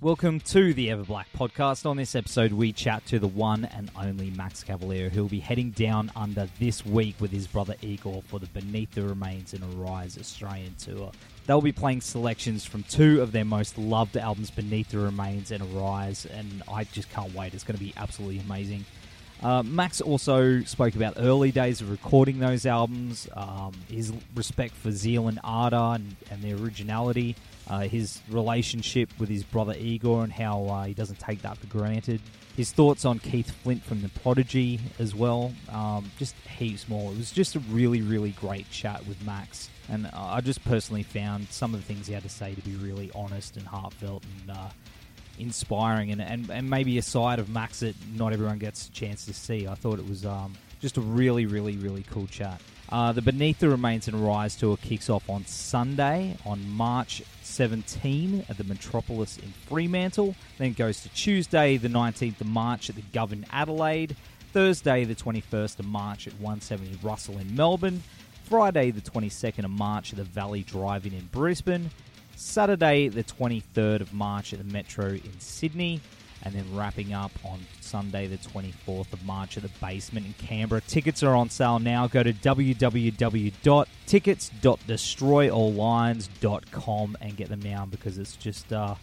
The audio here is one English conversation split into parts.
Welcome to the Everblack podcast. On this episode, we chat to the one and only Max Cavalera, who will be heading down under this week with his brother Igor for the Beneath the Remains and Arise Australian tour. They'll be playing selections from two of their most loved albums, Beneath the Remains and Arise, and I just can't wait. It's going to be absolutely amazing. Uh, Max also spoke about early days of recording those albums, um, his respect for Zeal and Ardor and, and the originality, uh, his relationship with his brother Igor and how uh, he doesn't take that for granted, his thoughts on Keith Flint from The Prodigy as well, um, just heaps more. It was just a really, really great chat with Max, and I just personally found some of the things he had to say to be really honest and heartfelt and uh, inspiring and, and, and maybe a side of Max that not everyone gets a chance to see. I thought it was um, just a really, really, really cool chat. Uh, the Beneath the Remains and Rise tour kicks off on Sunday, on March 17 at the Metropolis in Fremantle. Then goes to Tuesday, the 19th of March at the Gov Adelaide. Thursday, the 21st of March at 170 Russell in Melbourne. Friday, the 22nd of March at the Valley Drive-In in Brisbane. Saturday, the 23rd of March at the Metro in Sydney, and then wrapping up on Sunday, the 24th of March at the Basement in Canberra. Tickets are on sale now. Go to www.tickets.destroyalllines.com and get them now because it's just uh,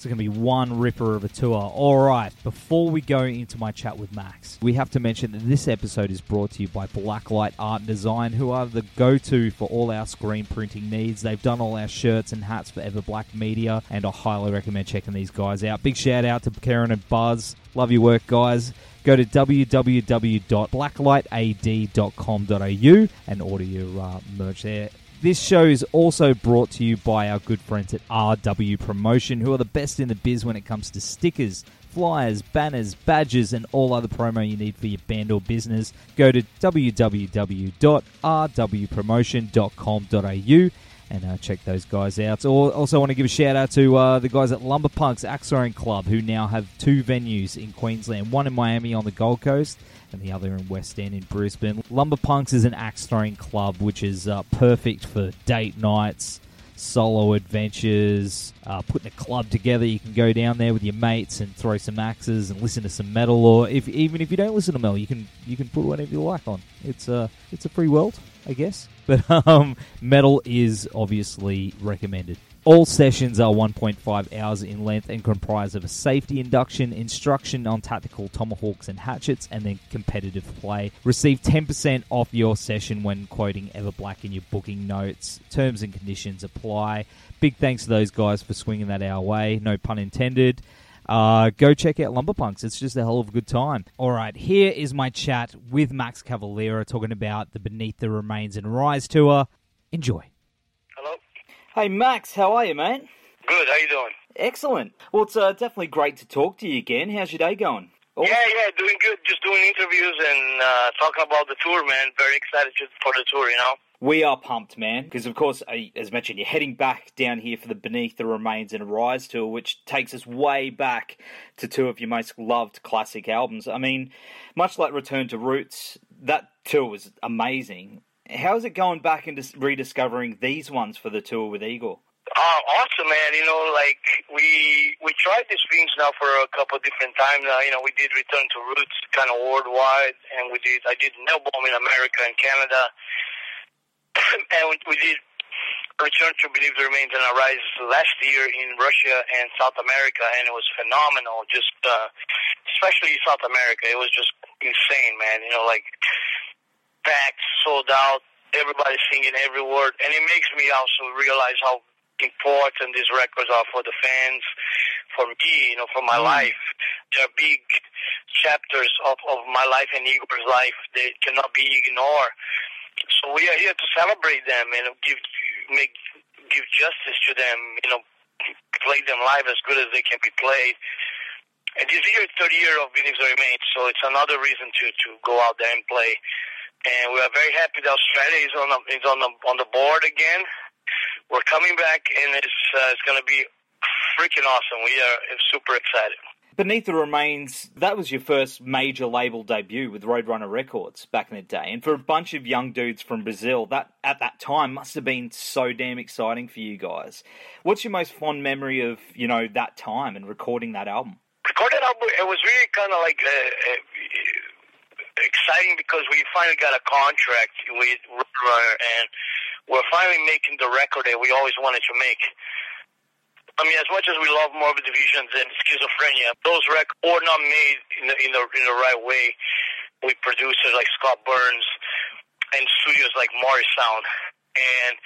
it's going to be one ripper of a tour. All right, before we go into my chat with Max, we have to mention that this episode is brought to you by Blacklight Art and Design, who are the go to for all our screen printing needs. They've done all our shirts and hats for Everblack Media, and I highly recommend checking these guys out. Big shout out to Karen and Buzz. Love your work, guys. Go to www.blacklightad.com.au and order your uh, merch there. This show is also brought to you by our good friends at RW Promotion, who are the best in the biz when it comes to stickers, flyers, banners, badges, and all other promo you need for your band or business. Go to www.rwpromotion.com.au and uh, check those guys out. Or also want to give a shout out to uh, the guys at Lumberpunks Axe Throwing Club, who now have two venues in Queensland, one in Miami on the Gold Coast and the other in West End in Brisbane. Lumberpunks is an axe throwing club which is uh, perfect for date nights, solo adventures, uh, putting a club together. You can go down there with your mates and throw some axes and listen to some metal, or if even if you don't listen to metal, you can you can put whatever you like on. It's a it's a free world, I guess. But um, metal is obviously recommended. All sessions are 1.5 hours in length and comprise of a safety induction, instruction on tactical tomahawks and hatchets, and then competitive play. Receive 10% off your session when quoting Everblack in your booking notes. Terms and conditions apply. Big thanks to those guys for swinging that our way. No pun intended. Uh, go check out Lumberpunks. It's just a hell of a good time. All right, here is my chat with Max Cavalera talking about the Beneath the Remains and Rise tour. Enjoy. Hey, Max, how are you, mate? Good. How you doing? Excellent. Well, it's uh, definitely great to talk to you again. How's your day going? Yeah, yeah, doing good. Just doing interviews and uh, talking about the tour, man. Very excited just for the tour, you know. We are pumped, man, because of course, uh, as mentioned, you're heading back down here for the Beneath the Remains and Rise tour, which takes us way back to two of your most loved classic albums. I mean, much like Return to Roots, that tour was amazing. How's it going back dis- rediscovering these ones for the tour with Igor? Uh, awesome, man. You know, like we we tried these things now for a couple different times. You know, we did Return to Roots kind of worldwide, and we did I did Nail Bomb in America and Canada, and we, we did Return to Beneath the Remains and Arise last year in Russia and South America, and it was phenomenal. Just uh, especially South America, it was just insane, man. You know, like packed, sold out, everybody singing every word, and it makes me also realize how important these records are for the fans, for me, you know, for my Mm. life. They're big chapters of, of my life and Igor's life. They cannot be ignored. So we are here to celebrate them and give make give justice to them. You know, play them live as good as they can be played. And this year, 30 year of the Remains, so it's another reason to to go out there and play. And we are very happy that Australia is on the, is on the on the board again. We're coming back, and it's uh, it's going to be freaking awesome. We are super excited. Beneath the Remains, that was your first major label debut with Roadrunner Records back in the day. And for a bunch of young dudes from Brazil, that at that time must have been so damn exciting for you guys. What's your most fond memory of, you know, that time and recording that album? Recording album, it was really kind of like uh, uh, exciting because we finally got a contract with Roadrunner and we're finally making the record that we always wanted to make. I mean, as much as we love Morbid Visions and Schizophrenia, those records were not made in the, in the in the right way with producers like Scott Burns and studios like Morrisound. And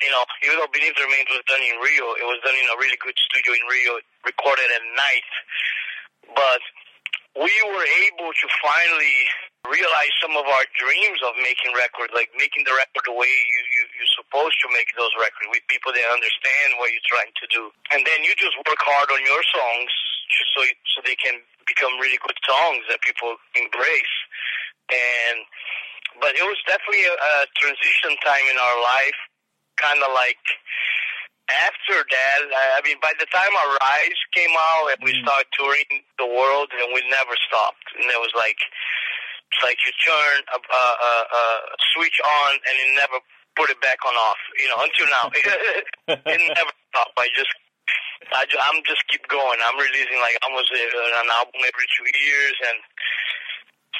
you know, even though Beneath the Remains was done in Rio, it was done in a really good studio in Rio, recorded at night. But we were able to finally realize some of our dreams of making records, like making the record the way you, you, you're supposed to make those records with people that understand what you're trying to do. And then you just work hard on your songs just so, so they can become really good songs that people embrace. And, but it was definitely a, a transition time in our life, kind of like, that, I mean, by the time our Rise came out and we mm. started touring the world, and we never stopped. And it was like, it's like you turn a, a, a, a switch on and you never put it back on off. You know, until now, it never stopped. I just, I just, I'm just keep going. I'm releasing like almost an album every two years, and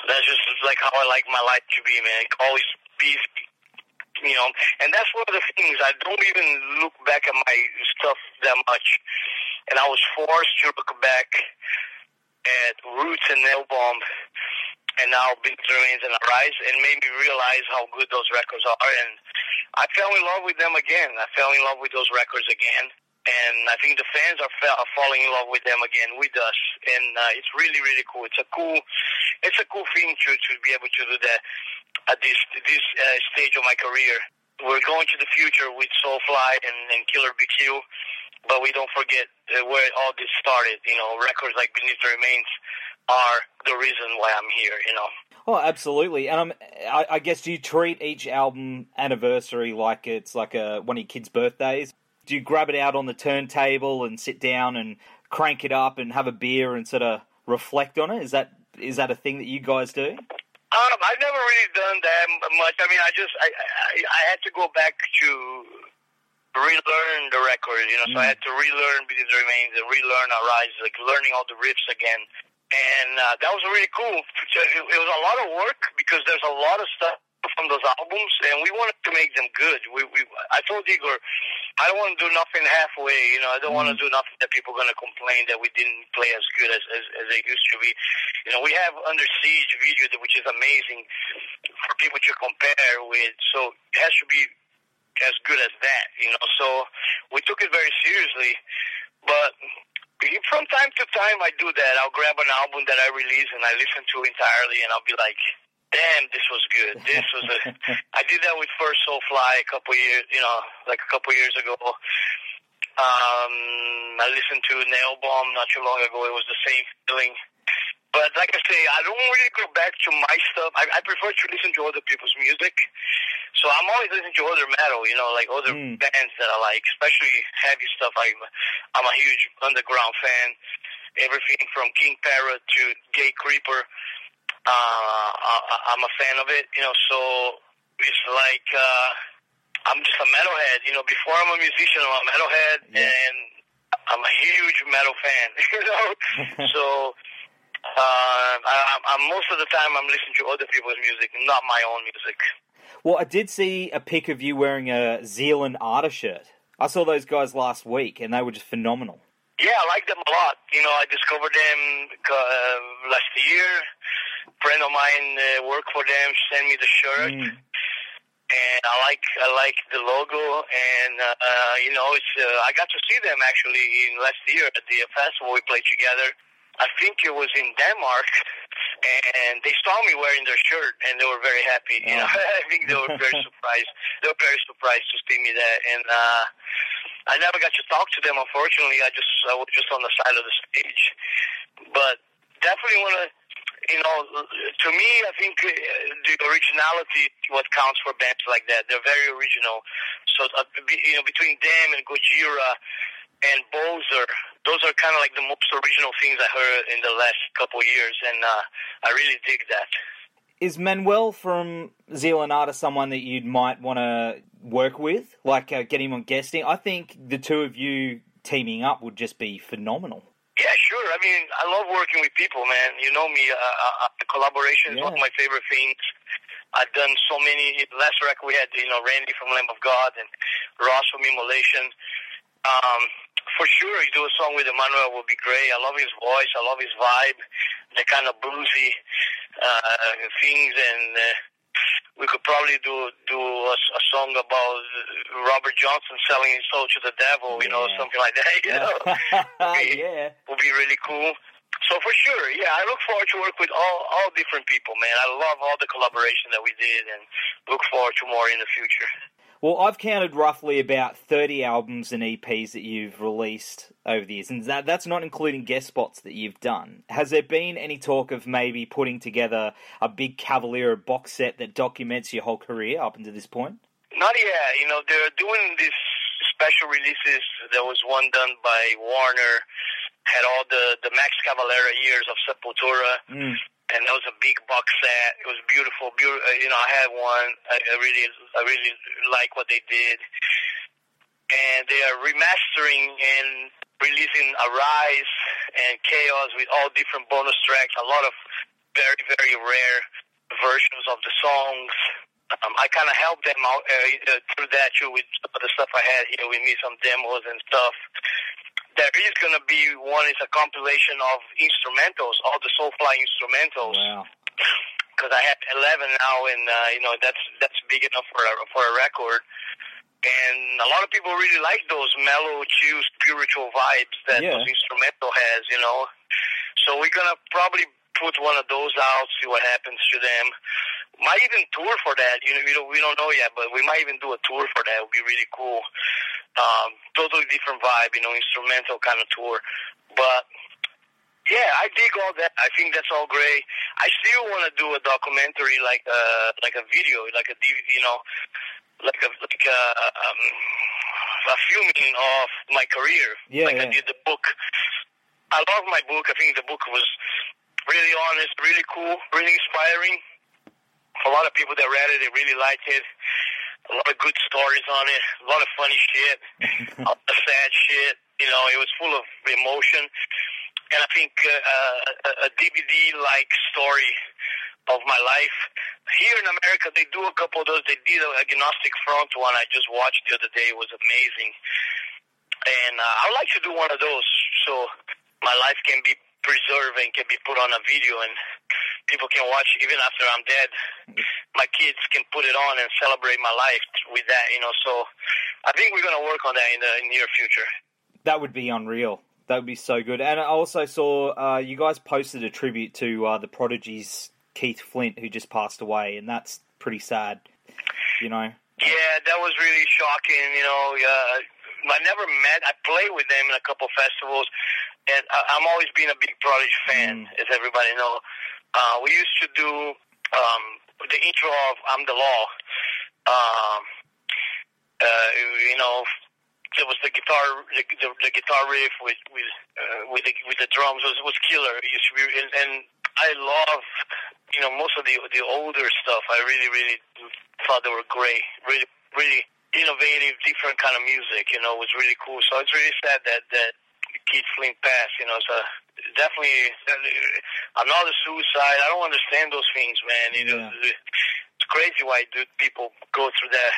that's just like how I like my life to be, man. Always busy, you know, and that's one of the things. I don't even look back at my stuff that much, and I was forced to look back at Roots and Nail Bomb and now Beneath the Remains and Arise, and made me realize how good those records are. And I fell in love with them again. I fell in love with those records again. And I think the fans are, fa- are falling in love with them again with us, and uh, it's really really cool. It's a cool, it's a cool thing to to be able to do that at this this uh, stage of my career. We're going to the future with Soulfly and, and Kill or Be Killed, but we don't forget uh, where all this started. You know, records like Beneath the Remains are the reason why I'm here, you know. Oh, absolutely. And I'm, I, I guess do you treat each album anniversary like it's like a one of your kids' birthdays? Do you grab it out on the turntable and sit down and crank it up and have a beer and sort of reflect on it? Is that is that a thing that you guys do? Um, I've never really done that much. I mean, I just I I, I had to go back to relearn the record, you know. Mm. So I mm. had to relearn Beneath the Remains and relearn Arise, like learning all the riffs again and uh, that was really cool. It was a lot of work because there's a lot of stuff from those albums, and we wanted to make them good. We, we I told Igor, I don't want to do nothing halfway. You know, I don't mm. want to do nothing that people are going to complain that we didn't play as good as, as as they used to be. You know, we have Under Siege video, which is amazing for people to compare with. So it has to be as good as that. You know, so we took it very seriously, but from time to time, I do that. I'll grab an album that I release and I listen to entirely, and I'll be like, "Damn, this was good. This was a." I did that with First Soulfly a couple years, you know, like a couple years ago. Um, I listened to Nail Bomb not too long ago. It was the same feeling. But like I say, I don't really go back to my stuff. I, I prefer to listen to other people's music. So I'm always listening to other metal, you know, like other mm. bands that I like, especially heavy stuff. I'm I'm a huge underground fan. Everything from King Parrot to Gatecreeper, uh, I, I'm a fan of it. You know, so it's like uh, I'm just a metalhead. You know, before I'm a musician, I'm a metalhead, yeah. and I'm a huge metal fan. You know, so. Uh, I, I'm, most of the time I'm listening to other people's music, not my own music. Well, I did see a pic of you wearing a Zeal and Ardor shirt. I saw those guys last week, and they were just phenomenal. Yeah, I like them a lot. You know, I discovered them uh, last year. Friend of mine uh, worked for them, sent me the shirt, mm. and I like I like the logo. And uh, uh, you know, it's uh, I got to see them actually in last year at the festival we played together. I think it was in Denmark, and they saw me wearing their shirt, and they were very happy. You know, I think they were very surprised. They were very surprised to see me there, and uh, I never got to talk to them. Unfortunately, I just I was just on the side of the stage. But definitely want to, you know, to me, I think uh, the originality what counts for bands like that. They're very original. So uh, you know, between them and Gojira and Bozer, those are kind of like the most original things I heard in the last couple of years, and uh, I really dig that. Is Manuel from Zeal and Ardor someone that you might want to work with, like uh, get him on guesting? I think the two of you teaming up would just be phenomenal. Yeah, sure. I mean, I love working with people, man. You know me. Uh, uh, uh the collaboration is yeah. one of my favorite things. I've done so many. Last record we had, you know, Randy from Lamb of God and Ross from Immolation. Um, for sure, you do a song with Emmanuel would be great. I love his voice. I love his vibe. The kind of bluesy uh, things, and uh, we could probably do do a, a song about Robert Johnson selling his soul to the devil, you yeah. know, something like that. You know, yeah, would be really cool. So for sure, yeah, I look forward to work with all all different people, man. I love all the collaboration that we did, and look forward to more in the future. Well, I've counted roughly about 30 albums and EPs that you've released over the years, and that, that's not including guest spots that you've done. Has there been any talk of maybe putting together a big Cavalera box set that documents your whole career up until this point? Not yet. You know, they're doing these special releases. There was one done by Warner, had all the, the Max Cavalera years of Sepultura. Mm and that was a big box set. It was beautiful. Beautiful. Uh, you know, I had one. I, I really, I really like what they did, and they are remastering and releasing Arise and Chaos with all different bonus tracks. A lot of very, very rare versions of the songs. Um, I kind of helped them out uh, uh, through that too with some of the stuff I had here with me, some demos and stuff there is going to be one is a compilation of instrumentals, all the Soulfly instrumentals. Wow. Because I have eleven now, and uh, you know that's that's big enough for a, for a record. And a lot of people really like those mellow, chill, spiritual vibes that yeah. those instrumental has. You know, so we're gonna probably put one of those out, see what happens to them. Might even tour for that. You know, we don't we don't know yet, but we might even do a tour for that. It would be really cool. Um, totally different vibe, you know, instrumental kind of tour. But yeah, I dig all that. I think that's all great. I still want to do a documentary, like a like a video, like a you know, like a like a um, a filming of my career. Yeah, like yeah. I did the book. I love my book. I think the book was really honest, really cool, really inspiring a lot of people that read it, they really liked it. A lot of good stories on it, a lot of funny shit, a lot of sad shit. You know, it was full of emotion. And I think uh, a, a DVD-like story of my life. Here in America, they do a couple of those. They did a Agnostic Front one I just watched the other day. It was amazing. And uh, I would like to do one of those so my life can be preserved and can be put on a video and people can watch even after I'm dead. My kids can put it on and celebrate my life with that, you know. So I think we're going to work on that in the near future. That would be unreal. That would be so good. And I also saw uh, you guys posted a tribute to uh, the Prodigy's Keith Flint, who just passed away, and that's pretty sad, you know. Yeah, that was really shocking. You know, uh, I never met. I played with them in a couple festivals, and I, I'm always been a big Prodigy fan, mm. as everybody know. Uh, we used to do um, the intro of "I'm the Law." Um, uh, you know, there was the guitar, the, the, the guitar riff with with uh, with the with the drums was was killer. It used to be, and, and I love, you know, most of the the older stuff. I really really thought they were great. Really really innovative, different kind of music. You know, was really cool. So it's really sad that that Keith Flint passed. You know, so definitely another suicide. I don't understand those things, man. You know, it's crazy why do people go through that.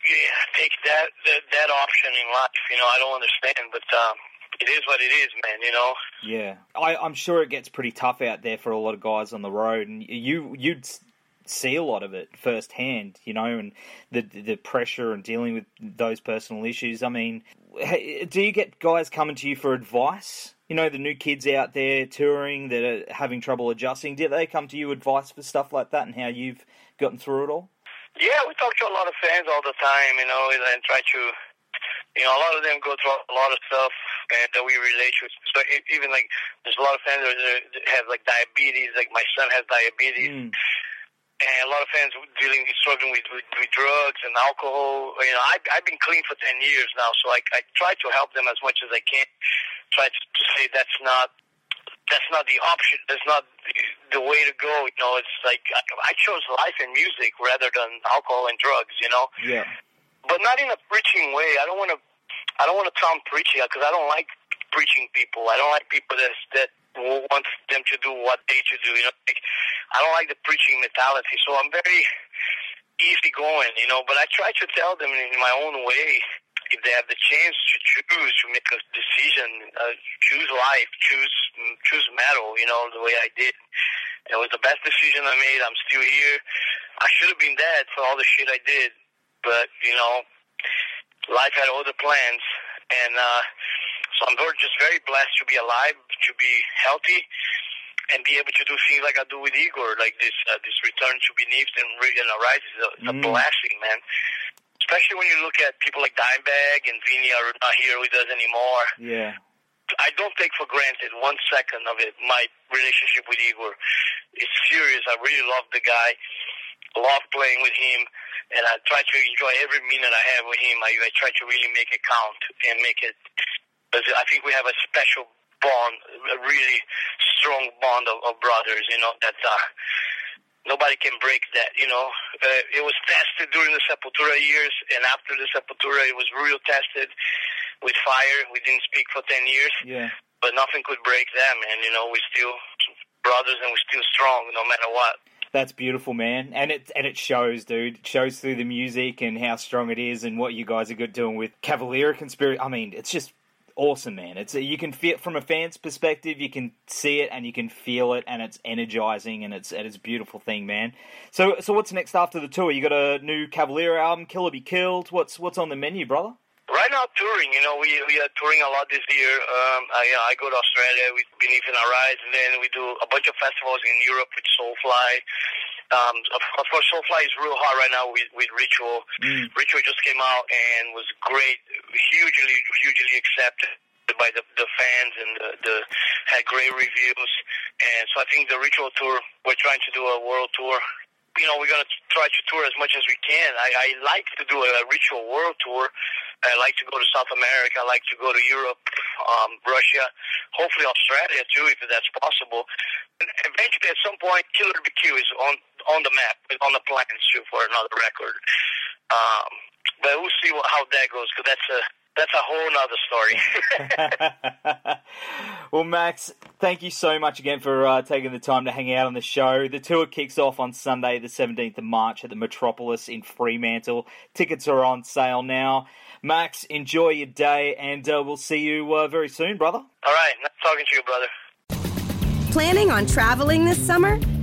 Yeah, take that, that that option in life. You know, I don't understand, but um, it is what it is, man. You know. Yeah, I, I'm sure it gets pretty tough out there for a lot of guys on the road, and you you'd see a lot of it firsthand, you know, and the the pressure and dealing with those personal issues. I mean, do you get guys coming to you for advice? You know, the new kids out there touring that are having trouble adjusting. Do they come to you advice for stuff like that and how you've gotten through it all? Yeah, we talk to a lot of fans all the time, you know, and try to you know, a lot of them go through a lot of stuff and that we relate to. So even like, there's a lot of fans that have like diabetes. Like my son has diabetes. Mm. And a lot of fans dealing, struggling with, with, with drugs and alcohol. You know, I, I've been clean for 10 years now, so I, I try to help them as much as I can. Try to, to say that's not that's not the option. That's not the, the way to go. You know, it's like I, I chose life and music rather than alcohol and drugs. You know. Yeah. But not in a preaching way. I don't want to. I don't want to sound preachy because I don't like preaching people. I don't like people that that want them to do what they should do. You know, like, I don't like the preaching mentality. So I'm very easy going. You know, but I try to tell them in my own way if they have the chance to choose to make a decision, uh, choose life, choose choose metal, you know, the way I did. It was the best decision I made. I'm still here. I should have been dead for all the shit I did, but you know, life had other plans, and uh, so I'm just very blessed to be alive, to be healthy, and be able to do things like I do with Igor, like this uh, this return to beneath and, and arise is a, mm. a blessing, man especially when you look at people like Dimebag and Vinnie are not here with us anymore. Yeah. I don't take for granted one second of it. My relationship with Igor is serious. I really love the guy. Love playing with him, and I try to enjoy every minute I have with him. I, I try to really make it count and make it. I think we have a special bond, a really strong bond of, of brothers. You know that uh, nobody can break that. You know, uh, it was tested during the Sepultura years, and after the Sepultura, it was real tested with fire. We didn't speak for ten years. Yeah. But nothing could break them, and you know, we're still brothers, and we're still strong, no matter what. That's beautiful, man, and it and it shows, dude. It shows through the music and how strong it is, and what you guys are good doing with Cavalera Conspiracy. I mean, it's just awesome, man. It's you can feel from a fan's perspective, you can see it and you can feel it, and it's energizing and it's and it's a beautiful thing, man. So so what's next after the tour? You got a new Cavalera album, Kill or Be Killed. What's what's on the menu, brother? Right now, touring. You know, we we are touring a lot this year. Um, I, you know, I go to Australia with Beneath and Arise, and then we do a bunch of festivals in Europe with Soulfly. Um, of, of course, Soulfly is real hard right now with, with Ritual. Mm. Ritual just came out and was great, hugely, hugely accepted by the, the fans and the, the had great reviews. And so I think the Ritual tour, we're trying to do a world tour. You know, we're going to try to tour as much as we can. I, I like to do a, a Ritual world tour. I like to go to South America. I like to go to Europe, um, Russia, hopefully Australia too, if that's possible. And eventually, at some point, Kill or Be Killed is on on the map, on the plans too for another record. Um, but we'll see what, how that goes because that's a that's a whole nother story. well, Max, thank you so much again for uh, taking the time to hang out on the show. The tour kicks off on Sunday, the 17th of March at the Metropolis in Fremantle. Tickets are on sale now. Max, enjoy your day, and uh, we'll see you uh, very soon, brother. All right. Nice talking to you, brother. Planning on traveling this summer?